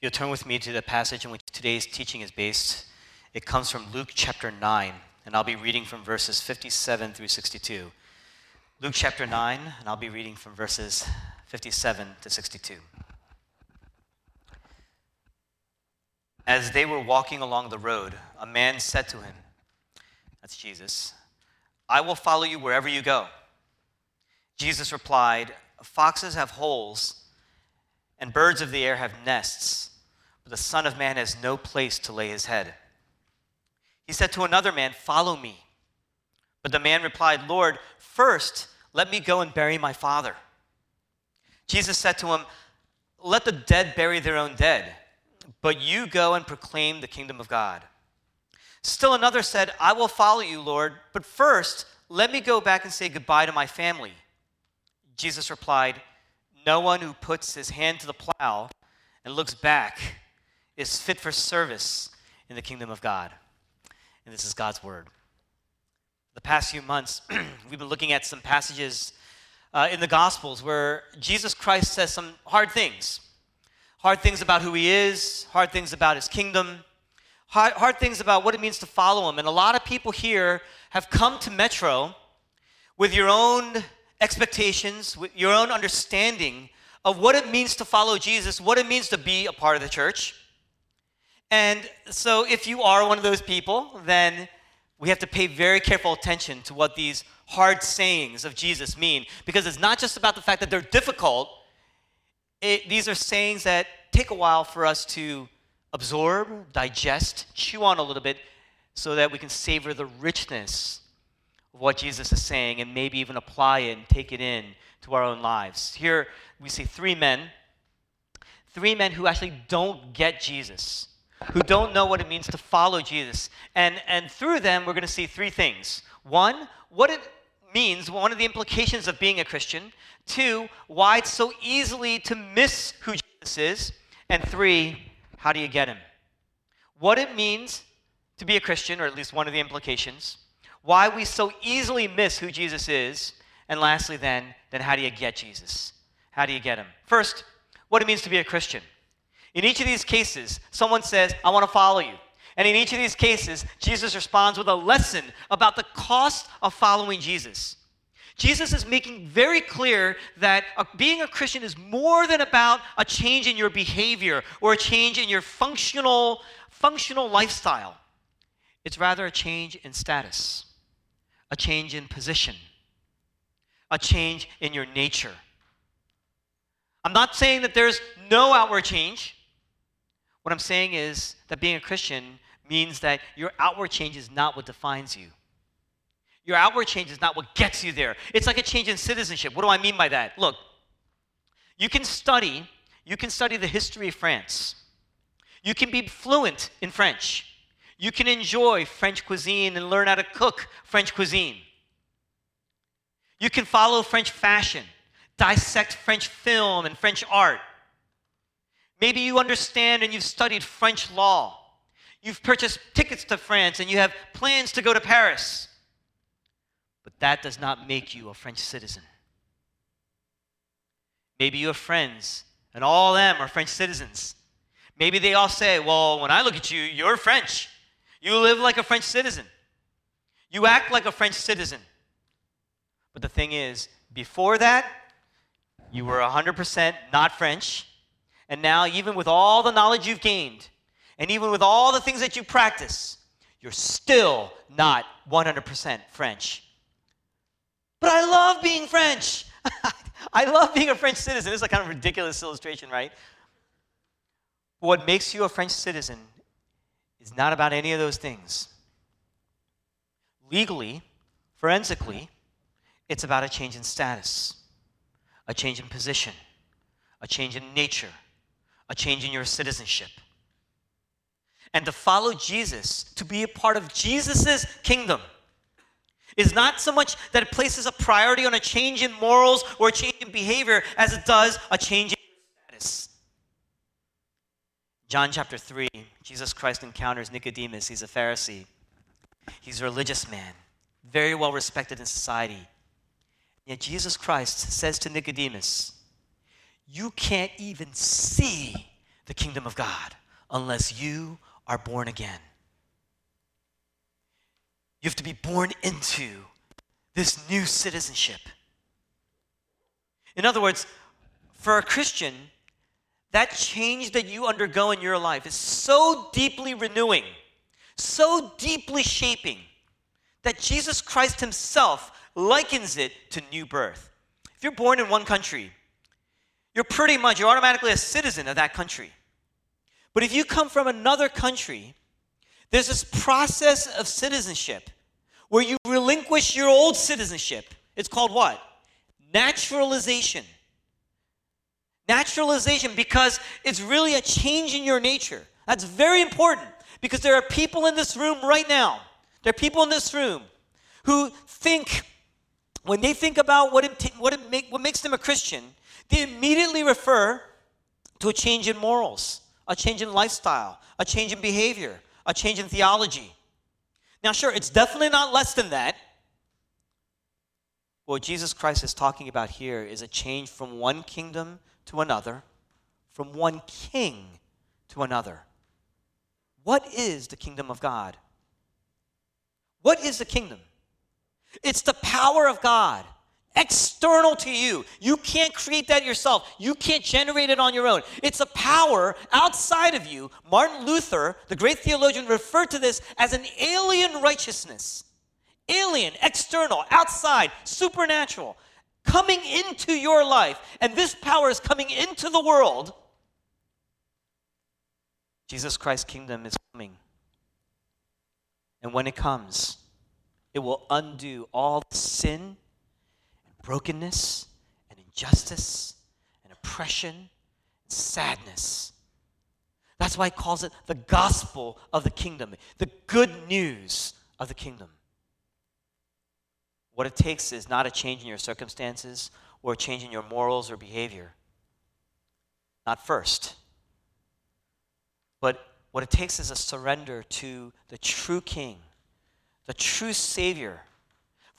you'll turn with me to the passage in which today's teaching is based, it comes from Luke chapter 9, and I'll be reading from verses 57 through 62. Luke chapter 9, and I'll be reading from verses 57 to 62. As they were walking along the road, a man said to him, That's Jesus, I will follow you wherever you go. Jesus replied, Foxes have holes, and birds of the air have nests, the Son of Man has no place to lay his head. He said to another man, Follow me. But the man replied, Lord, first let me go and bury my father. Jesus said to him, Let the dead bury their own dead, but you go and proclaim the kingdom of God. Still another said, I will follow you, Lord, but first let me go back and say goodbye to my family. Jesus replied, No one who puts his hand to the plow and looks back is fit for service in the kingdom of God. And this is God's word. The past few months, we've been looking at some passages uh, in the Gospels where Jesus Christ says some hard things. Hard things about who he is, hard things about his kingdom, hard, hard things about what it means to follow him. And a lot of people here have come to Metro with your own expectations, with your own understanding of what it means to follow Jesus, what it means to be a part of the church. And so, if you are one of those people, then we have to pay very careful attention to what these hard sayings of Jesus mean, because it's not just about the fact that they're difficult. It, these are sayings that take a while for us to absorb, digest, chew on a little bit, so that we can savor the richness of what Jesus is saying and maybe even apply it and take it in to our own lives. Here we see three men, three men who actually don't get Jesus, who don't know what it means to follow Jesus. And, and through them, we're going to see three things. One, what it means, one of the implications of being a Christian. Two, why it's so easily to miss who Jesus is. And three, how do you get him? What it means to be a Christian, or at least one of the implications why we so easily miss who Jesus is, and lastly, then, then how do you get Jesus? How do you get him? First, what it means to be a Christian. In each of these cases, someone says, I want to follow you. And in each of these cases, Jesus responds with a lesson about the cost of following Jesus. Jesus is making very clear that being a Christian is more than about a change in your behavior or a change in your functional, functional lifestyle. It's rather a change in status a change in position, a change in your nature. I'm not saying that there's no outward change. What I'm saying is that being a Christian means that your outward change is not what defines you. Your outward change is not what gets you there. It's like a change in citizenship. What do I mean by that? Look, you can study, you can study the history of France. You can be fluent in French. You can enjoy French cuisine and learn how to cook French cuisine. You can follow French fashion, dissect French film and French art. Maybe you understand and you've studied French law. You've purchased tickets to France and you have plans to go to Paris. But that does not make you a French citizen. Maybe you have friends, and all of them are French citizens. Maybe they all say, Well, when I look at you, you're French. You live like a French citizen. You act like a French citizen. But the thing is, before that, you were 100% not French. And now, even with all the knowledge you've gained, and even with all the things that you practice, you're still not 100% French. But I love being French. I love being a French citizen. This is a kind of ridiculous illustration, right? What makes you a French citizen is not about any of those things. Legally, forensically, it's about a change in status, a change in position, a change in nature, a change in your citizenship. And to follow Jesus, to be a part of Jesus' kingdom, is not so much that it places a priority on a change in morals or a change in behavior as it does a change in status. John chapter 3, Jesus Christ encounters Nicodemus. He's a Pharisee, he's a religious man, very well respected in society. Yet Jesus Christ says to Nicodemus, You can't even see the kingdom of God unless you are born again. You have to be born into this new citizenship. In other words, for a Christian, that change that you undergo in your life is so deeply renewing, so deeply shaping, that Jesus Christ Himself likens it to new birth. If you're born in one country, you're pretty much, you're automatically a citizen of that country. But if you come from another country, there's this process of citizenship where you relinquish your old citizenship. It's called what? Naturalization. Naturalization because it's really a change in your nature. That's very important because there are people in this room right now. There are people in this room who think, when they think about what, it, what, it make, what makes them a Christian, they immediately refer to a change in morals, a change in lifestyle, a change in behavior, a change in theology. Now, sure, it's definitely not less than that. What Jesus Christ is talking about here is a change from one kingdom to another, from one king to another. What is the kingdom of God? What is the kingdom? It's the power of God external to you. You can't create that yourself. You can't generate it on your own. It's a power outside of you. Martin Luther, the great theologian, referred to this as an alien righteousness. Alien, external, outside, supernatural, coming into your life. And this power is coming into the world. Jesus Christ's kingdom is coming. And when it comes, it will undo all sin brokenness and injustice and oppression and sadness. That's why he calls it the gospel of the kingdom, the good news of the kingdom. What it takes is not a change in your circumstances or a change in your morals or behavior. Not first. But what it takes is a surrender to the true king, the true Savior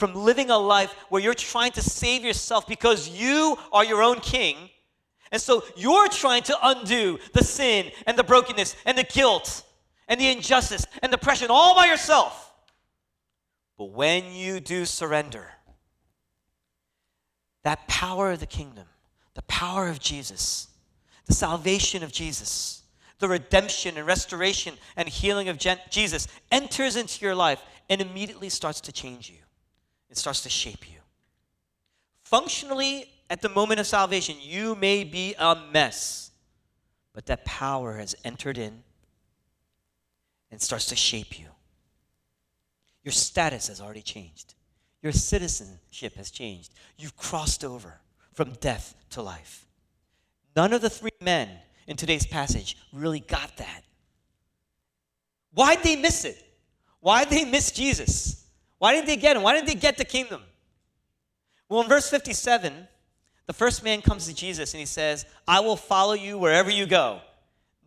from living a life where you're trying to save yourself because you are your own king. And so you're trying to undo the sin and the brokenness and the guilt and the injustice and depression all by yourself. But when you do surrender, that power of the kingdom, the power of Jesus, the salvation of Jesus, the redemption and restoration and healing of Jesus enters into your life and immediately starts to change you it starts to shape you. Functionally, at the moment of salvation, you may be a mess, but that power has entered in and starts to shape you. Your status has already changed. Your citizenship has changed. You've crossed over from death to life. None of the three men in today's passage really got that. Why'd they miss it? Why'd they miss Jesus? Why didn't they get him? Why didn't they get the kingdom? Well, in verse 57, the first man comes to Jesus and he says, I will follow you wherever you go.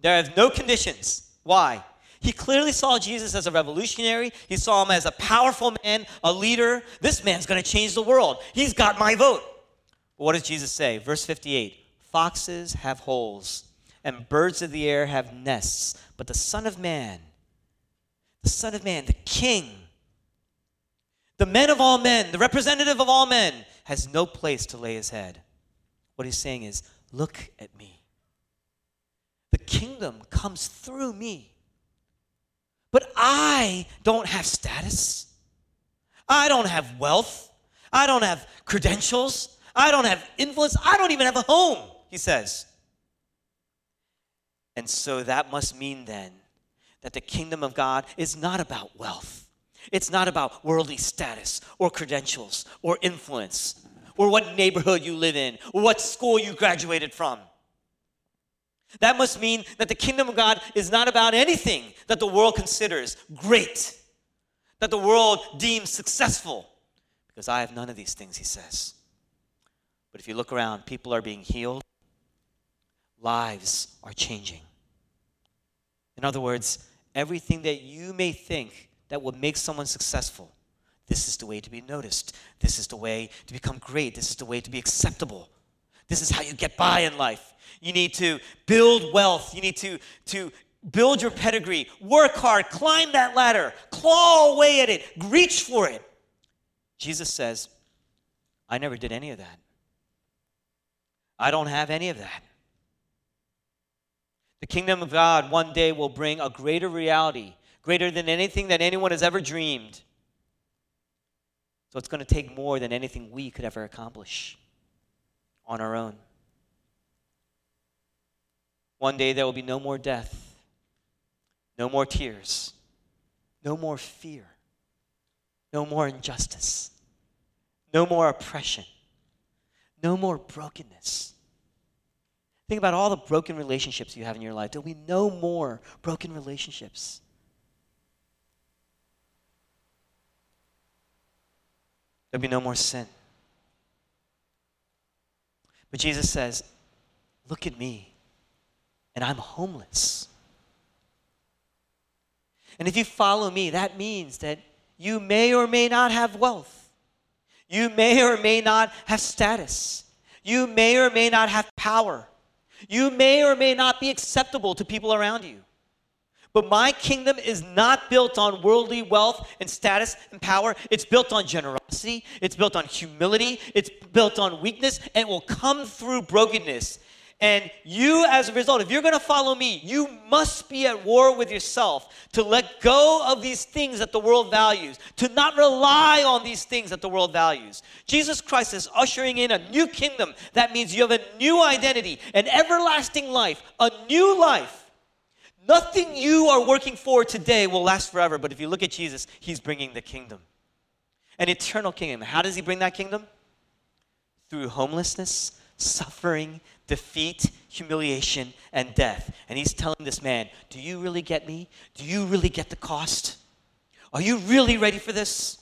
There are no conditions. Why? He clearly saw Jesus as a revolutionary. He saw him as a powerful man, a leader. This man's going to change the world. He's got my vote. But what does Jesus say? Verse 58 Foxes have holes, and birds of the air have nests, but the Son of Man, the Son of Man, the King, the men of all men, the representative of all men, has no place to lay his head. What he's saying is, look at me. The kingdom comes through me. But I don't have status. I don't have wealth. I don't have credentials. I don't have influence. I don't even have a home, he says. And so that must mean then that the kingdom of God is not about wealth. It's not about worldly status or credentials or influence or what neighborhood you live in or what school you graduated from. That must mean that the kingdom of God is not about anything that the world considers great, that the world deems successful, because I have none of these things, he says. But if you look around, people are being healed, lives are changing. In other words, everything that you may think that will make someone successful. This is the way to be noticed. This is the way to become great. This is the way to be acceptable. This is how you get by in life. You need to build wealth. You need to, to build your pedigree, work hard, climb that ladder, claw away at it, reach for it. Jesus says, I never did any of that. I don't have any of that. The kingdom of God one day will bring a greater reality, greater than anything that anyone has ever dreamed. So it's going to take more than anything we could ever accomplish on our own. One day there will be no more death, no more tears, no more fear, no more injustice, no more oppression, no more brokenness. Think about all the broken relationships you have in your life. There'll be no more broken relationships. There'll be no more sin. But Jesus says, Look at me, and I'm homeless. And if you follow me, that means that you may or may not have wealth. You may or may not have status. You may or may not have power. You may or may not be acceptable to people around you. But my kingdom is not built on worldly wealth and status and power. It's built on generosity. It's built on humility. It's built on weakness and will come through brokenness. And you, as a result, if you're going to follow me, you must be at war with yourself to let go of these things that the world values, to not rely on these things that the world values. Jesus Christ is ushering in a new kingdom. That means you have a new identity, an everlasting life, a new life Nothing you are working for today will last forever, but if you look at Jesus, he's bringing the kingdom. An eternal kingdom. How does he bring that kingdom? Through homelessness, suffering, defeat, humiliation, and death. And he's telling this man, Do you really get me? Do you really get the cost? Are you really ready for this?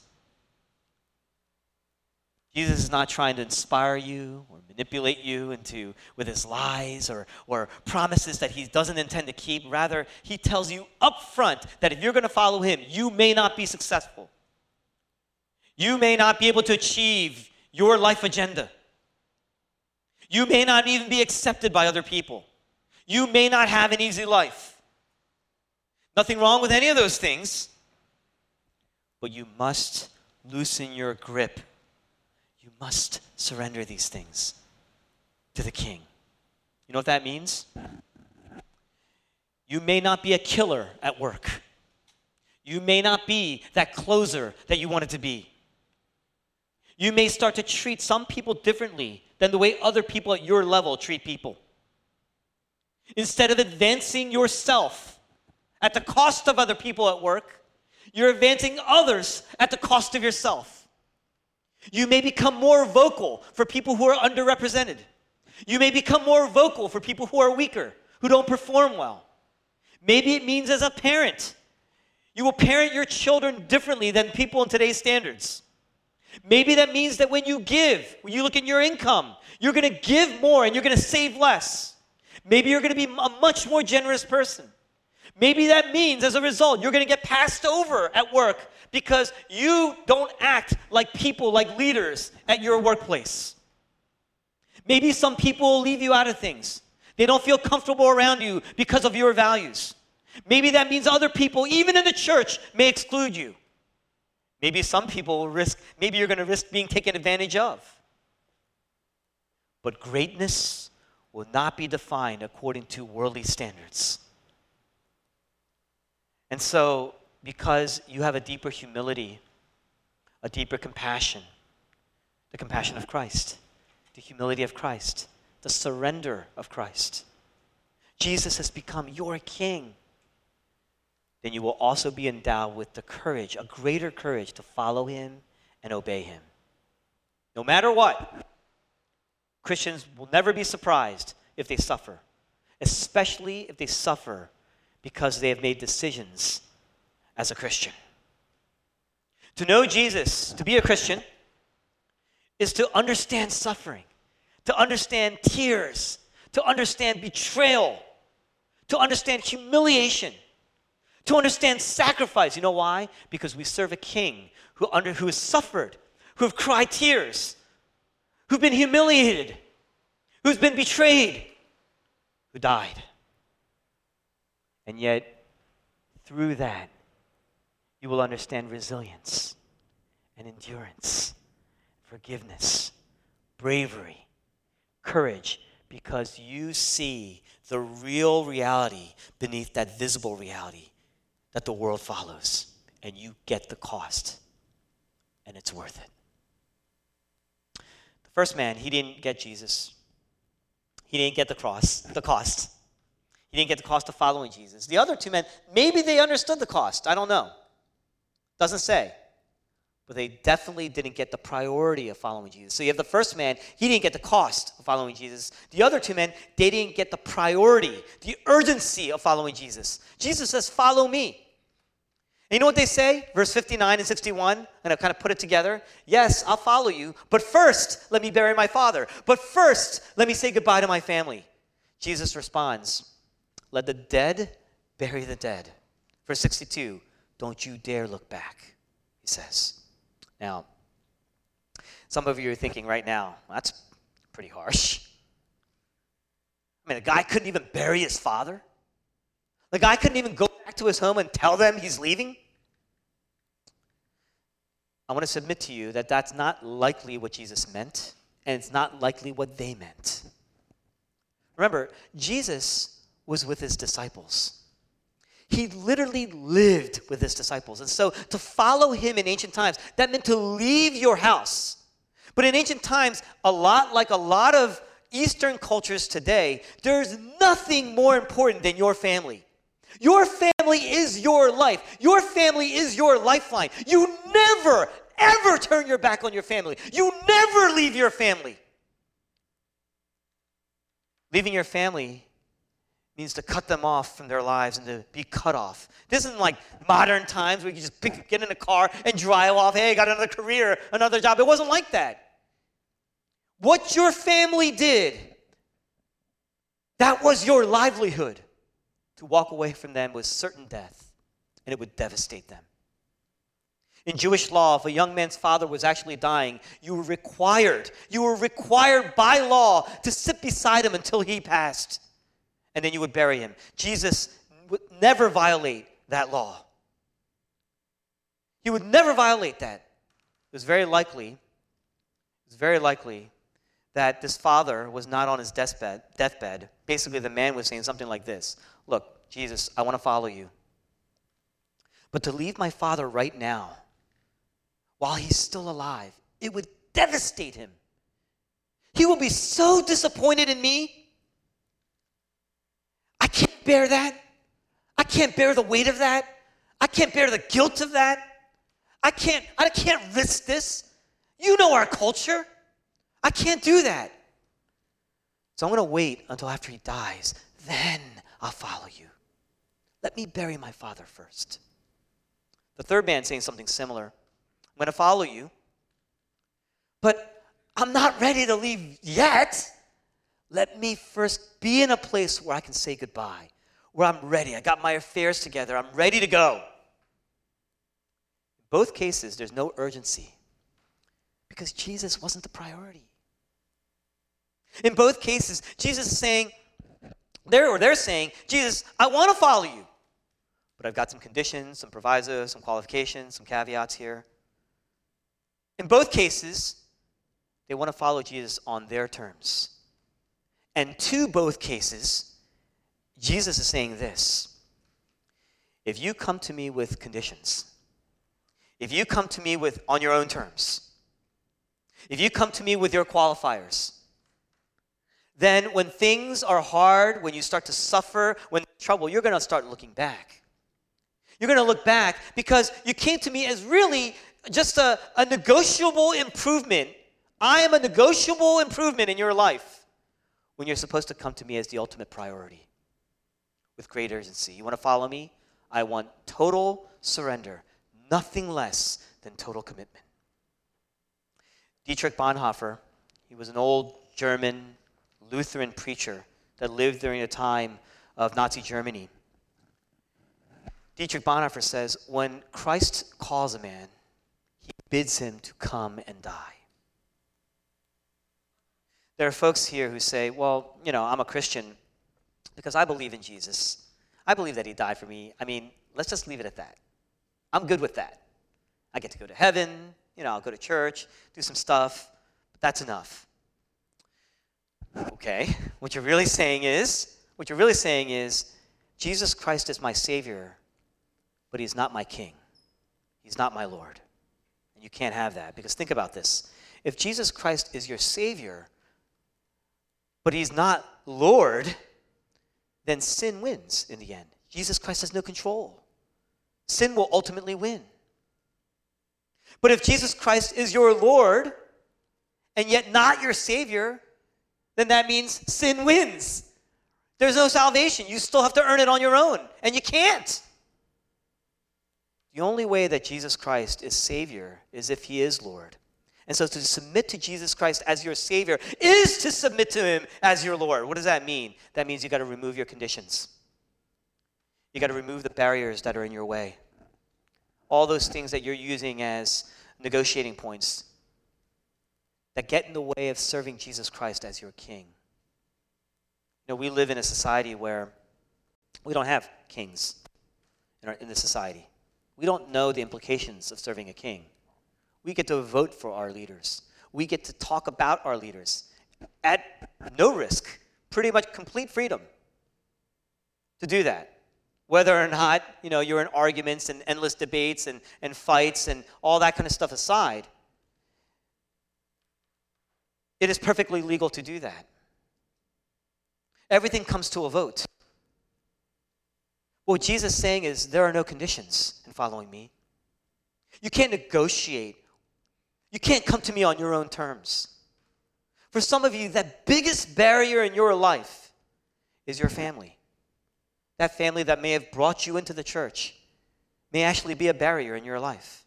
Jesus is not trying to inspire you or manipulate you into with his lies or, or promises that he doesn't intend to keep. Rather, he tells you up front that if you're going to follow him, you may not be successful. You may not be able to achieve your life agenda. You may not even be accepted by other people. You may not have an easy life. Nothing wrong with any of those things, but you must loosen your grip must surrender these things to the king. You know what that means? You may not be a killer at work. You may not be that closer that you wanted to be. You may start to treat some people differently than the way other people at your level treat people. Instead of advancing yourself at the cost of other people at work, you're advancing others at the cost of yourself. You may become more vocal for people who are underrepresented. You may become more vocal for people who are weaker, who don't perform well. Maybe it means as a parent, you will parent your children differently than people in today's standards. Maybe that means that when you give, when you look at your income, you're going to give more and you're going to save less. Maybe you're going to be a much more generous person. Maybe that means as a result, you're going to get passed over at work because you don't act like people, like leaders at your workplace. Maybe some people will leave you out of things. They don't feel comfortable around you because of your values. Maybe that means other people, even in the church, may exclude you. Maybe some people will risk, maybe you're going to risk being taken advantage of. But greatness will not be defined according to worldly standards. And so because you have a deeper humility, a deeper compassion, the compassion of Christ, the humility of Christ, the surrender of Christ. Jesus has become your king. Then you will also be endowed with the courage, a greater courage to follow him and obey him. No matter what, Christians will never be surprised if they suffer, especially if they suffer because they have made decisions as a Christian. To know Jesus, to be a Christian, is to understand suffering, to understand tears, to understand betrayal, to understand humiliation, to understand sacrifice. You know why? Because we serve a king who, under, who has suffered, who have cried tears, who've been humiliated, who's been betrayed, who died. And yet, through that, you will understand resilience and endurance, forgiveness, bravery, courage, because you see the real reality beneath that visible reality that the world follows, and you get the cost, and it's worth it. The first man, he didn't get Jesus. He didn't get the cross, the cost. He didn't get the cost of following Jesus. The other two men, maybe they understood the cost. I don't know. Doesn't say. But they definitely didn't get the priority of following Jesus. So you have the first man, he didn't get the cost of following Jesus. The other two men, they didn't get the priority, the urgency of following Jesus. Jesus says, Follow me. And you know what they say? Verse 59 and 61, and I kind of put it together. Yes, I'll follow you, but first, let me bury my father. But first, let me say goodbye to my family. Jesus responds, Let the dead bury the dead. Verse 62, don't you dare look back, he says. Now, some of you are thinking right now, that's pretty harsh. I mean, the guy couldn't even bury his father. The guy couldn't even go back to his home and tell them he's leaving. I want to submit to you that that's not likely what Jesus meant, and it's not likely what they meant. Remember, Jesus was with his disciples. He literally lived with his disciples. And so to follow him in ancient times, that meant to leave your house. But in ancient times, a lot like a lot of Eastern cultures today, there's nothing more important than your family. Your family is your life. Your family is your lifeline. You never, ever turn your back on your family. You never leave your family. Leaving your family means to cut them off from their lives and to be cut off. This isn't like modern times where you just pick, get in a car and drive off. Hey, I got another career, another job. It wasn't like that. What your family did, that was your livelihood. To walk away from them was certain death, and it would devastate them. In Jewish law, if a young man's father was actually dying, you were required, you were required by law to sit beside him until he passed and then you would bury him. Jesus would never violate that law. He would never violate that. It was very likely, it was very likely that this father was not on his deathbed, deathbed. Basically, the man was saying something like this Look, Jesus, I want to follow you. But to leave my father right now, while he's still alive, it would devastate him. He will be so disappointed in me bear that. I can't bear the weight of that. I can't bear the guilt of that. I can't, I can't risk this. You know our culture. I can't do that. So I'm going to wait until after he dies. Then I'll follow you. Let me bury my father first. The third man saying something similar. I'm going to follow you, but I'm not ready to leave yet. Let me first be in a place where I can say goodbye, where I'm ready. I got my affairs together. I'm ready to go. In both cases, there's no urgency because Jesus wasn't the priority. In both cases, Jesus is saying, they're, or they're saying, Jesus, I want to follow you, but I've got some conditions, some provisos, some qualifications, some caveats here. In both cases, they want to follow Jesus on their terms. And to both cases, Jesus is saying this if you come to me with conditions, if you come to me with on your own terms, if you come to me with your qualifiers, then when things are hard, when you start to suffer, when trouble, you're going to start looking back. You're going to look back because you came to me as really just a, a negotiable improvement. I am a negotiable improvement in your life when you're supposed to come to me as the ultimate priority with great urgency. You want to follow me? I want total surrender, nothing less than total commitment. Dietrich Bonhoeffer, he was an old German Lutheran preacher that lived during a time of Nazi Germany. Dietrich Bonhoeffer says, When Christ calls a man, he bids him to come and die. There are folks here who say, well, you know, I'm a Christian because I believe in Jesus. I believe that he died for me. I mean, let's just leave it at that. I'm good with that. I get to go to heaven, you know, I'll go to church, do some stuff, but that's enough. Okay, what you're really saying is, what you're really saying is, Jesus Christ is my Savior, but He's not my King. He's not my Lord. And you can't have that because think about this. If Jesus Christ is your Savior, but He's not Lord, then sin wins in the end. Jesus Christ has no control. Sin will ultimately win. But if Jesus Christ is your Lord and yet not your Savior, then that means sin wins. There's no salvation. You still have to earn it on your own, and you can't. The only way that Jesus Christ is Savior is if He is Lord. And so to submit to Jesus Christ as your Savior is to submit to Him as your Lord. What does that mean? That means you got to remove your conditions. You got to remove the barriers that are in your way. All those things that you're using as negotiating points that get in the way of serving Jesus Christ as your King. You know, we live in a society where we don't have kings in, our, in the society. We don't know the implications of serving a king. We get to vote for our leaders. We get to talk about our leaders at no risk, pretty much complete freedom to do that. Whether or not, you know, you're in arguments and endless debates and, and fights and all that kind of stuff aside, it is perfectly legal to do that. Everything comes to a vote. What Jesus is saying is there are no conditions in following me. You can't negotiate. You can't come to me on your own terms. For some of you, that biggest barrier in your life is your family. That family that may have brought you into the church may actually be a barrier in your life.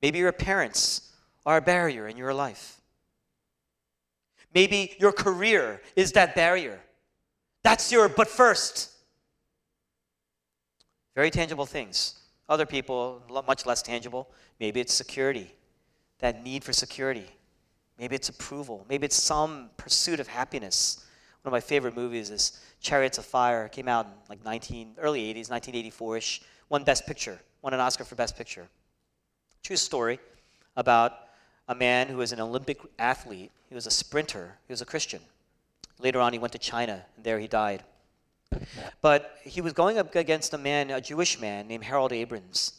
Maybe your parents are a barrier in your life. Maybe your career is that barrier. That's your but first. Very tangible things. Other people, much less tangible. Maybe it's security, that need for security. Maybe it's approval. Maybe it's some pursuit of happiness. One of my favorite movies is Chariots of Fire. It came out in like 19, early 80s, 1984-ish. Won Best Picture. Won an Oscar for Best Picture. True story about a man who was an Olympic athlete. He was a sprinter. He was a Christian. Later on, he went to China, and there he died. But he was going up against a man, a Jewish man named Harold Abrams.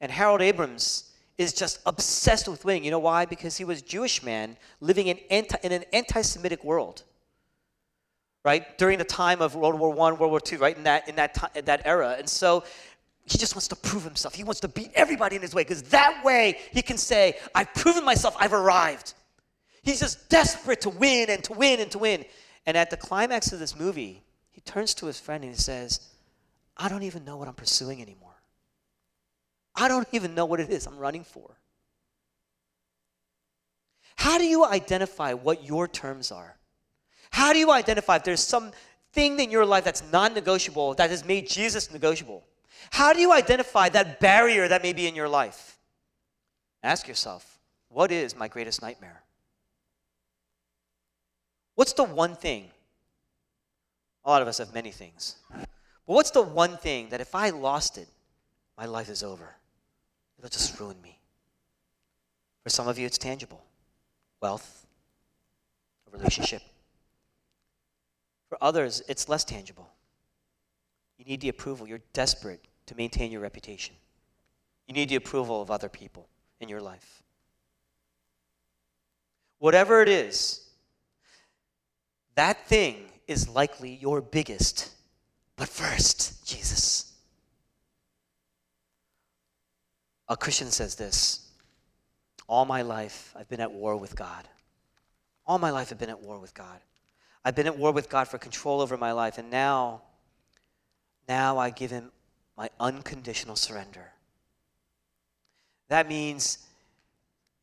And Harold Abrams is just obsessed with winning. You know why? Because he was a Jewish man living in, anti, in an anti-Semitic world. Right? During the time of World War I, World War II, right? In that, in that, time, in that era. And so he just wants to prove himself. He wants to beat everybody in his way because that way he can say, I've proven myself, I've arrived. He's just desperate to win and to win and to win. And at the climax of this movie, he turns to his friend and he says, I don't even know what I'm pursuing anymore. I don't even know what it is I'm running for. How do you identify what your terms are? How do you identify if there's some thing in your life that's non negotiable that has made Jesus negotiable? How do you identify that barrier that may be in your life? Ask yourself, what is my greatest nightmare? What's the one thing? A lot of us have many things. But what's the one thing that if I lost it, my life is over? It'll just ruin me. For some of you, it's tangible wealth, a relationship. For others, it's less tangible. You need the approval. You're desperate to maintain your reputation. You need the approval of other people in your life. Whatever it is, that thing is likely your biggest. But first, Jesus. A Christian says this All my life, I've been at war with God. All my life, I've been at war with God. I've been at war with God for control over my life, and now, now I give Him my unconditional surrender. That means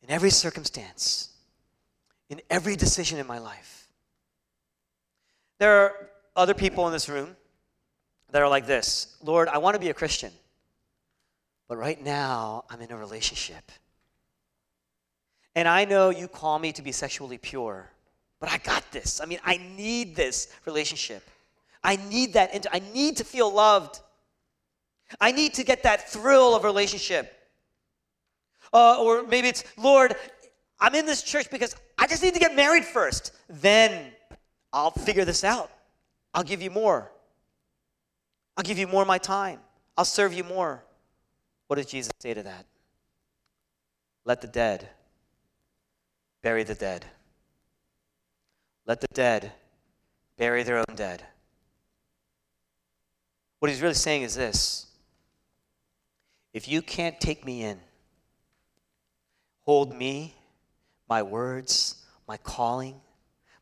in every circumstance, in every decision in my life. There are other people in this room that are like this Lord, I want to be a Christian, but right now I'm in a relationship. And I know you call me to be sexually pure, but I got this. I mean, I need this relationship. I need that. I need to feel loved. I need to get that thrill of relationship. Uh, or maybe it's, Lord, I'm in this church because I just need to get married first. Then I'll figure this out. I'll give you more. I'll give you more of my time. I'll serve you more. What does Jesus say to that? Let the dead bury the dead. Let the dead bury their own dead. What he's really saying is this if you can't take me in, hold me, my words, my calling,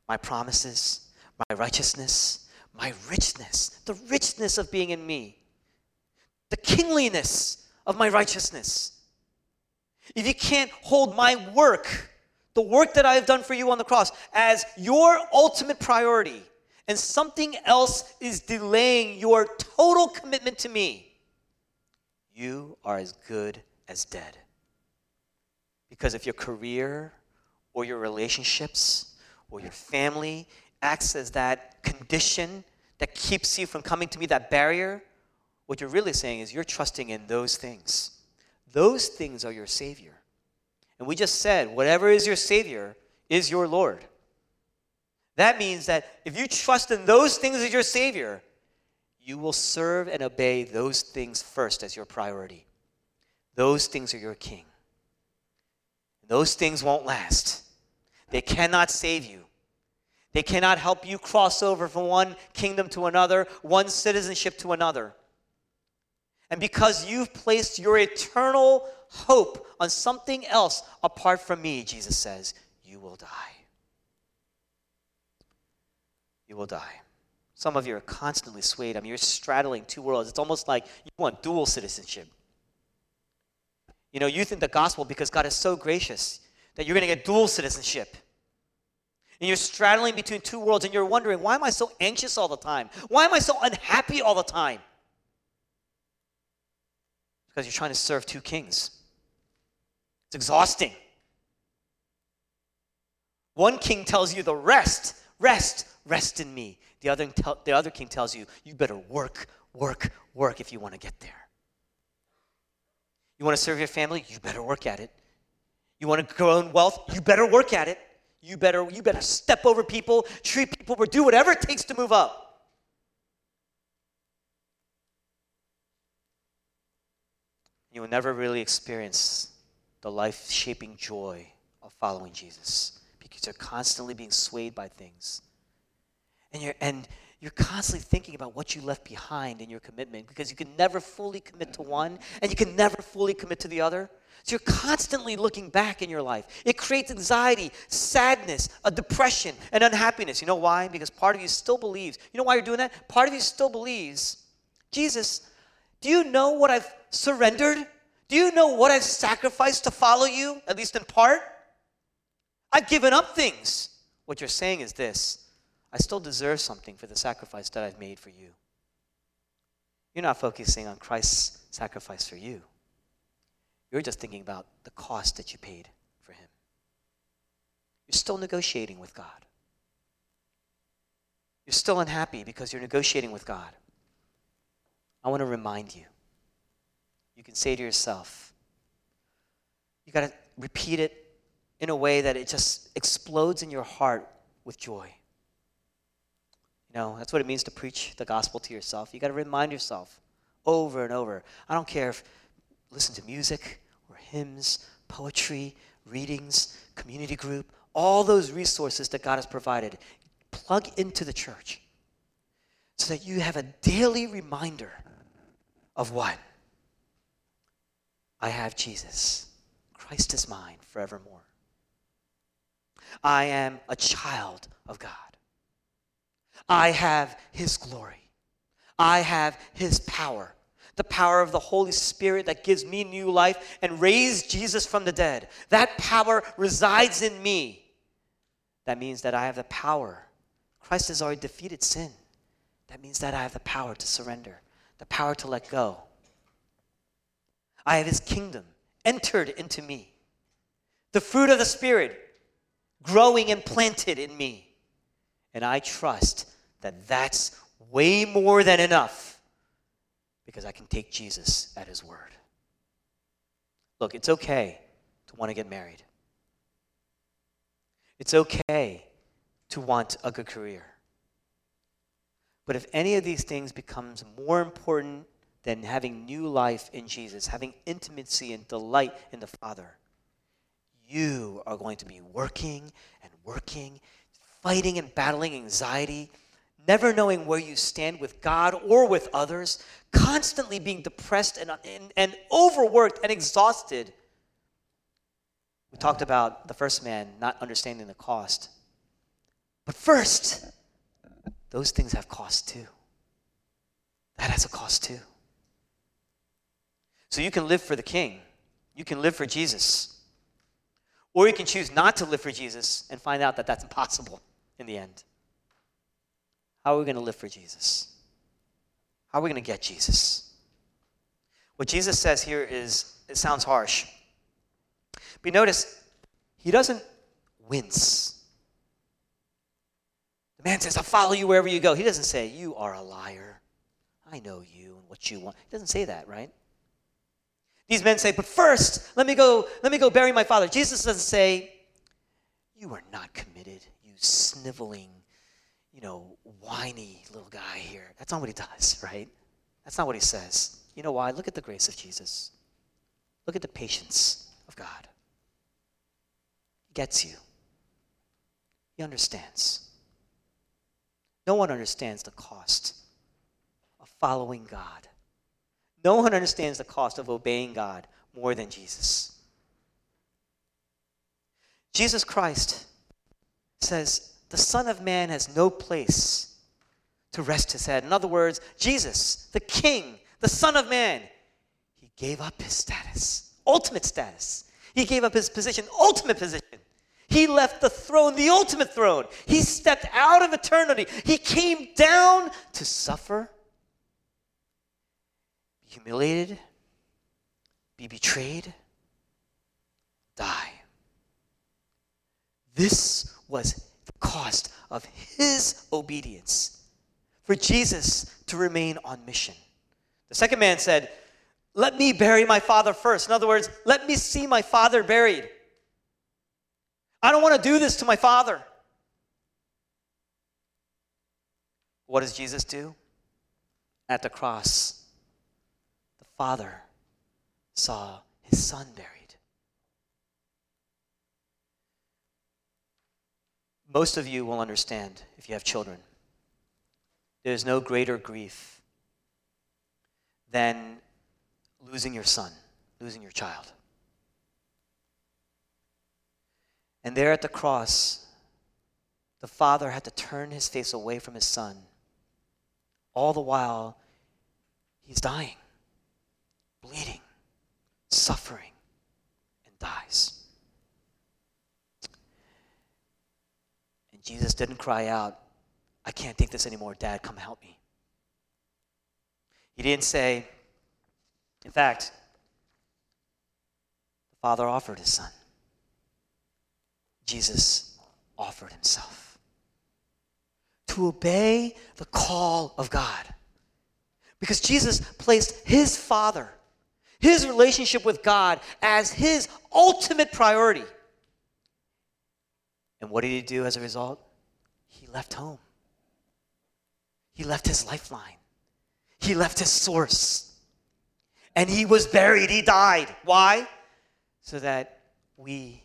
my promises, my righteousness, my richness, the richness of being in me, the kingliness of my righteousness. If you can't hold my work, the work that I have done for you on the cross, as your ultimate priority, and something else is delaying your total commitment to me, you are as good as dead. Because if your career or your relationships or your family acts as that condition that keeps you from coming to me, that barrier, what you're really saying is you're trusting in those things. Those things are your Savior. And we just said, whatever is your Savior is your Lord. That means that if you trust in those things as your Savior, you will serve and obey those things first as your priority. Those things are your King. Those things won't last. They cannot save you. They cannot help you cross over from one kingdom to another, one citizenship to another. And because you've placed your eternal hope on something else apart from me, Jesus says, you will die. You will die. Some of you are constantly swayed. I mean, you're straddling two worlds. It's almost like you want dual citizenship. You know, you think the gospel, because God is so gracious, that you're going to get dual citizenship. And you're straddling between two worlds and you're wondering, why am I so anxious all the time? Why am I so unhappy all the time? Because you're trying to serve two kings. It's exhausting. One king tells you the rest, rest, rest in me. The other, the other king tells you, you better work, work, work if you want to get there. You want to serve your family? You better work at it. You want to grow in wealth? You better work at it. You better, you better step over people, treat people, or do whatever it takes to move up. You will never really experience the life shaping joy of following Jesus because you're constantly being swayed by things. And you're, and you're constantly thinking about what you left behind in your commitment because you can never fully commit to one and you can never fully commit to the other. So you're constantly looking back in your life. It creates anxiety, sadness, a depression, and unhappiness. You know why? Because part of you still believes. You know why you're doing that? Part of you still believes, Jesus, do you know what I've surrendered? Do you know what I've sacrificed to follow you, at least in part? I've given up things. What you're saying is this I still deserve something for the sacrifice that I've made for you. You're not focusing on Christ's sacrifice for you. You're just thinking about the cost that you paid for him. You're still negotiating with God. You're still unhappy because you're negotiating with God. I want to remind you. You can say to yourself, you got to repeat it in a way that it just explodes in your heart with joy. You know, that's what it means to preach the gospel to yourself. You got to remind yourself over and over. I don't care if listen to music or hymns, poetry, readings, community group, all those resources that God has provided. Plug into the church so that you have a daily reminder of what? I have Jesus. Christ is mine forevermore. I am a child of God. I have His glory. I have His power. The power of the Holy Spirit that gives me new life and raised Jesus from the dead. That power resides in me. That means that I have the power. Christ has already defeated sin. That means that I have the power to surrender, the power to let go. I have His kingdom entered into me. The fruit of the Spirit growing and planted in me. And I trust that that's way more than enough because I can take Jesus at his word. Look, it's okay to want to get married. It's okay to want a good career. But if any of these things becomes more important than having new life in Jesus, having intimacy and delight in the Father, you are going to be working and working, fighting and battling anxiety, never knowing where you stand with God or with others, constantly being depressed and, and, and overworked and exhausted. We talked about the first man not understanding the cost. But first, those things have cost too. That has a cost too. So you can live for the king, you can live for Jesus, or you can choose not to live for Jesus and find out that that's impossible in the end. How are we going to live for Jesus? How are we going to get Jesus? What Jesus says here is, it sounds harsh. But notice, he doesn't wince. The man says, I'll follow you wherever you go. He doesn't say, You are a liar. I know you and what you want. He doesn't say that, right? These men say, But first, let me go, let me go bury my father. Jesus doesn't say, You are not committed, you sniveling, you know, whiny little guy here. That's not what he does, right? That's not what he says. You know why? Look at the grace of Jesus. Look at the patience of God. He gets you. He understands. No one understands the cost of following God. No one understands the cost of obeying God more than Jesus. Jesus Christ says, The Son of Man has no place to rest his head. In other words, Jesus, the King, the Son of Man, he gave up his status, ultimate status. He gave up his position, ultimate position. He left the throne, the ultimate throne. He stepped out of eternity. He came down to suffer, be humiliated, be betrayed, die. This was the cost of his obedience for Jesus to remain on mission. The second man said, Let me bury my father first. In other words, let me see my father buried. I don't want to do this to my father. What does Jesus do? At the cross, the father saw his son buried. Most of you will understand if you have children. There's no greater grief than losing your son, losing your child. And there at the cross, the father had to turn his face away from his son. All the while, he's dying, bleeding, suffering, and dies. And Jesus didn't cry out, I can't take this anymore. Dad, come help me. He didn't say, in fact, the father offered his son. Jesus offered himself to obey the call of God. Because Jesus placed his Father, his relationship with God, as his ultimate priority. And what did he do as a result? He left home. He left his lifeline. He left his source. And he was buried. He died. Why? So that we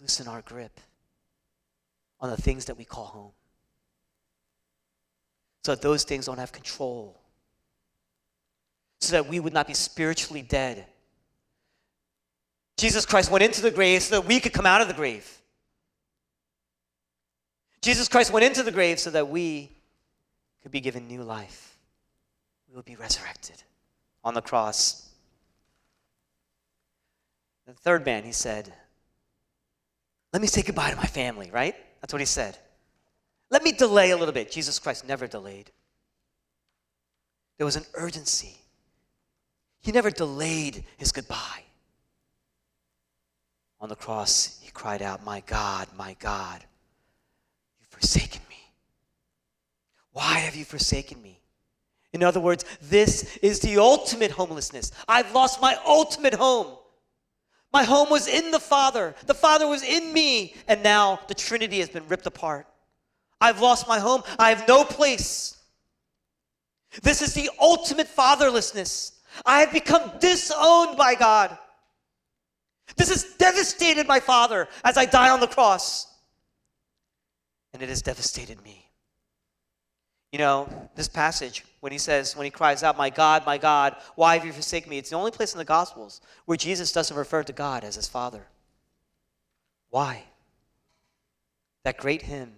loosen our grip on the things that we call home. So that those things don't have control. So that we would not be spiritually dead. Jesus Christ went into the grave so that we could come out of the grave. Jesus Christ went into the grave so that we could be given new life. We would be resurrected on the cross. The third man, he said, let me say goodbye to my family, right? That's what he said. Let me delay a little bit. Jesus Christ never delayed. There was an urgency. He never delayed his goodbye. On the cross, he cried out, My God, my God, you've forsaken me. Why have you forsaken me? In other words, this is the ultimate homelessness. I've lost my ultimate home. My home was in the Father, the Father was in me, and now the Trinity has been ripped apart. I've lost my home. I have no place. This is the ultimate fatherlessness. I have become disowned by God. This has devastated my father as I die on the cross. And it has devastated me. You know, this passage, when he says, when he cries out, My God, my God, why have you forsaken me? It's the only place in the Gospels where Jesus doesn't refer to God as his Father. Why? That great hymn,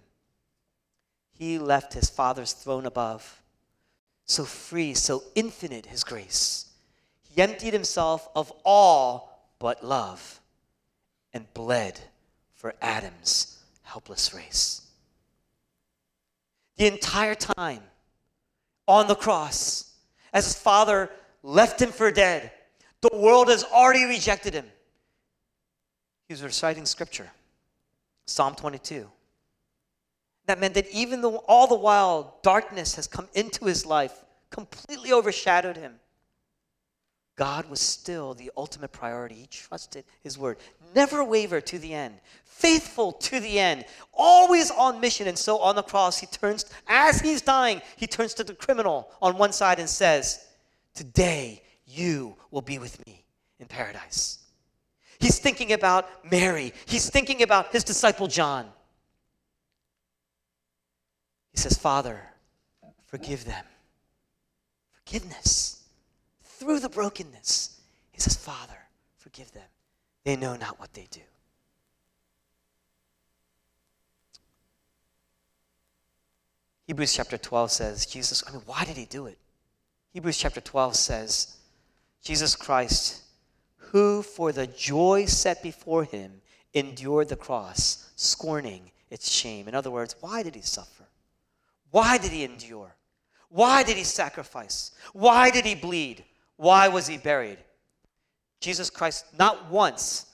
He left his Father's throne above, so free, so infinite his grace. He emptied himself of all but love and bled for Adam's helpless race the entire time on the cross as his father left him for dead. The world has already rejected him. He was reciting scripture, Psalm 22. That meant that even though all the while darkness has come into his life, completely overshadowed him, God was still the ultimate priority. He trusted his word, never wavered to the end, faithful to the end, always on mission. And so on the cross, he turns, as he's dying, he turns to the criminal on one side and says, Today you will be with me in paradise. He's thinking about Mary, he's thinking about his disciple John. He says, Father, forgive them. Forgiveness through the brokenness. He says, Father, forgive them. They know not what they do. Hebrews chapter 12 says, Jesus, I mean, why did he do it? Hebrews chapter 12 says, Jesus Christ, who for the joy set before him endured the cross, scorning its shame. In other words, why did he suffer? Why did he endure? Why did he sacrifice? Why did he bleed? Why was he buried? Jesus Christ, not once,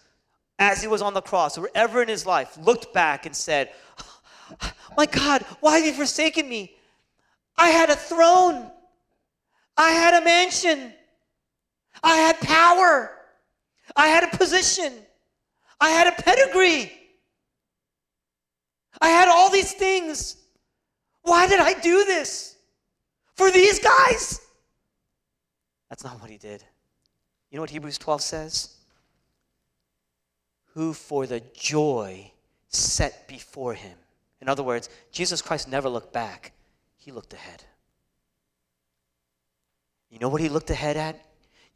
as he was on the cross or ever in his life, looked back and said, My God, why have you forsaken me? I had a throne, I had a mansion, I had power, I had a position, I had a pedigree, I had all these things. Why did I do this? For these guys? That's not what he did. You know what Hebrews 12 says? Who for the joy set before him. In other words, Jesus Christ never looked back, he looked ahead. You know what he looked ahead at?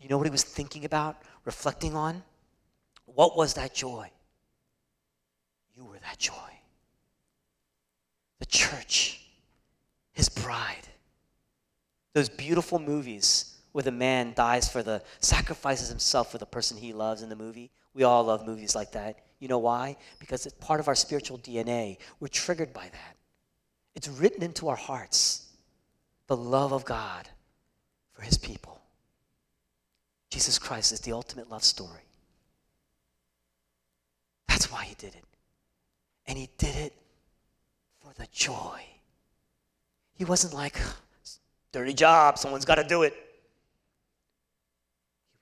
You know what he was thinking about, reflecting on? What was that joy? You were that joy. The church, his bride. Those beautiful movies where the man dies for the, sacrifices himself for the person he loves in the movie. We all love movies like that. You know why? Because it's part of our spiritual DNA. We're triggered by that. It's written into our hearts the love of God for his people. Jesus Christ is the ultimate love story. That's why he did it. And he did it for the joy. He wasn't like, dirty job, someone's got to do it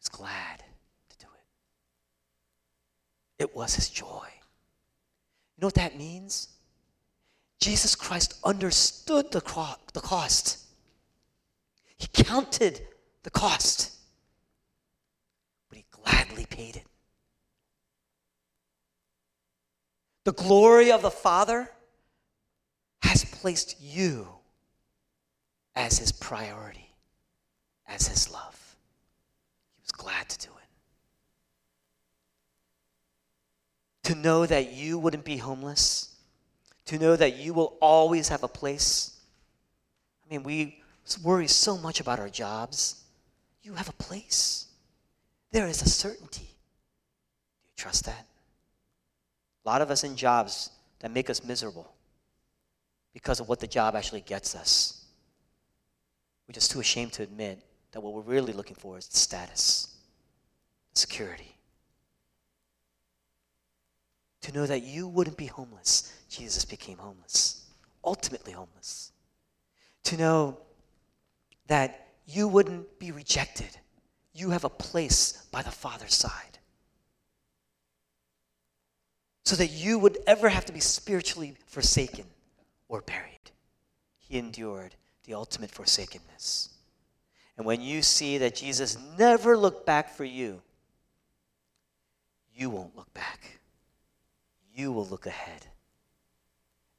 was glad to do it. It was his joy. You know what that means? Jesus Christ understood the, the cost. He counted the cost, but he gladly paid it. The glory of the Father has placed you as his priority, as his love glad to do it. To know that you wouldn't be homeless, to know that you will always have a place. I mean, we worry so much about our jobs. You have a place. There is a certainty. Do you trust that? A lot of us in jobs that make us miserable because of what the job actually gets us. We're just too ashamed to admit that what we're really looking for is status, security. To know that you wouldn't be homeless, Jesus became homeless, ultimately homeless. to know that you wouldn't be rejected. You have a place by the Father's side. So that you would ever have to be spiritually forsaken or buried. He endured the ultimate forsakenness. And when you see that Jesus never looked back for you, you won't look back. You will look ahead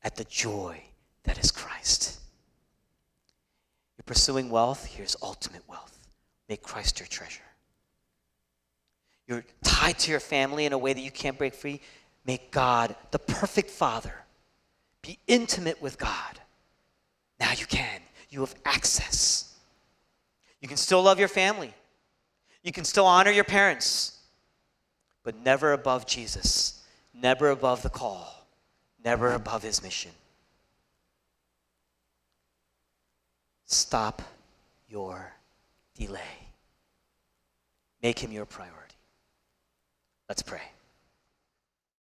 at the joy that is Christ. You're pursuing wealth, here's ultimate wealth. Make Christ your treasure. You're tied to your family in a way that you can't break free. Make God the perfect Father. Be intimate with God. Now you can. You have access. You can still love your family. You can still honor your parents, but never above Jesus, never above the call, never above his mission. Stop your delay. Make him your priority. Let's pray.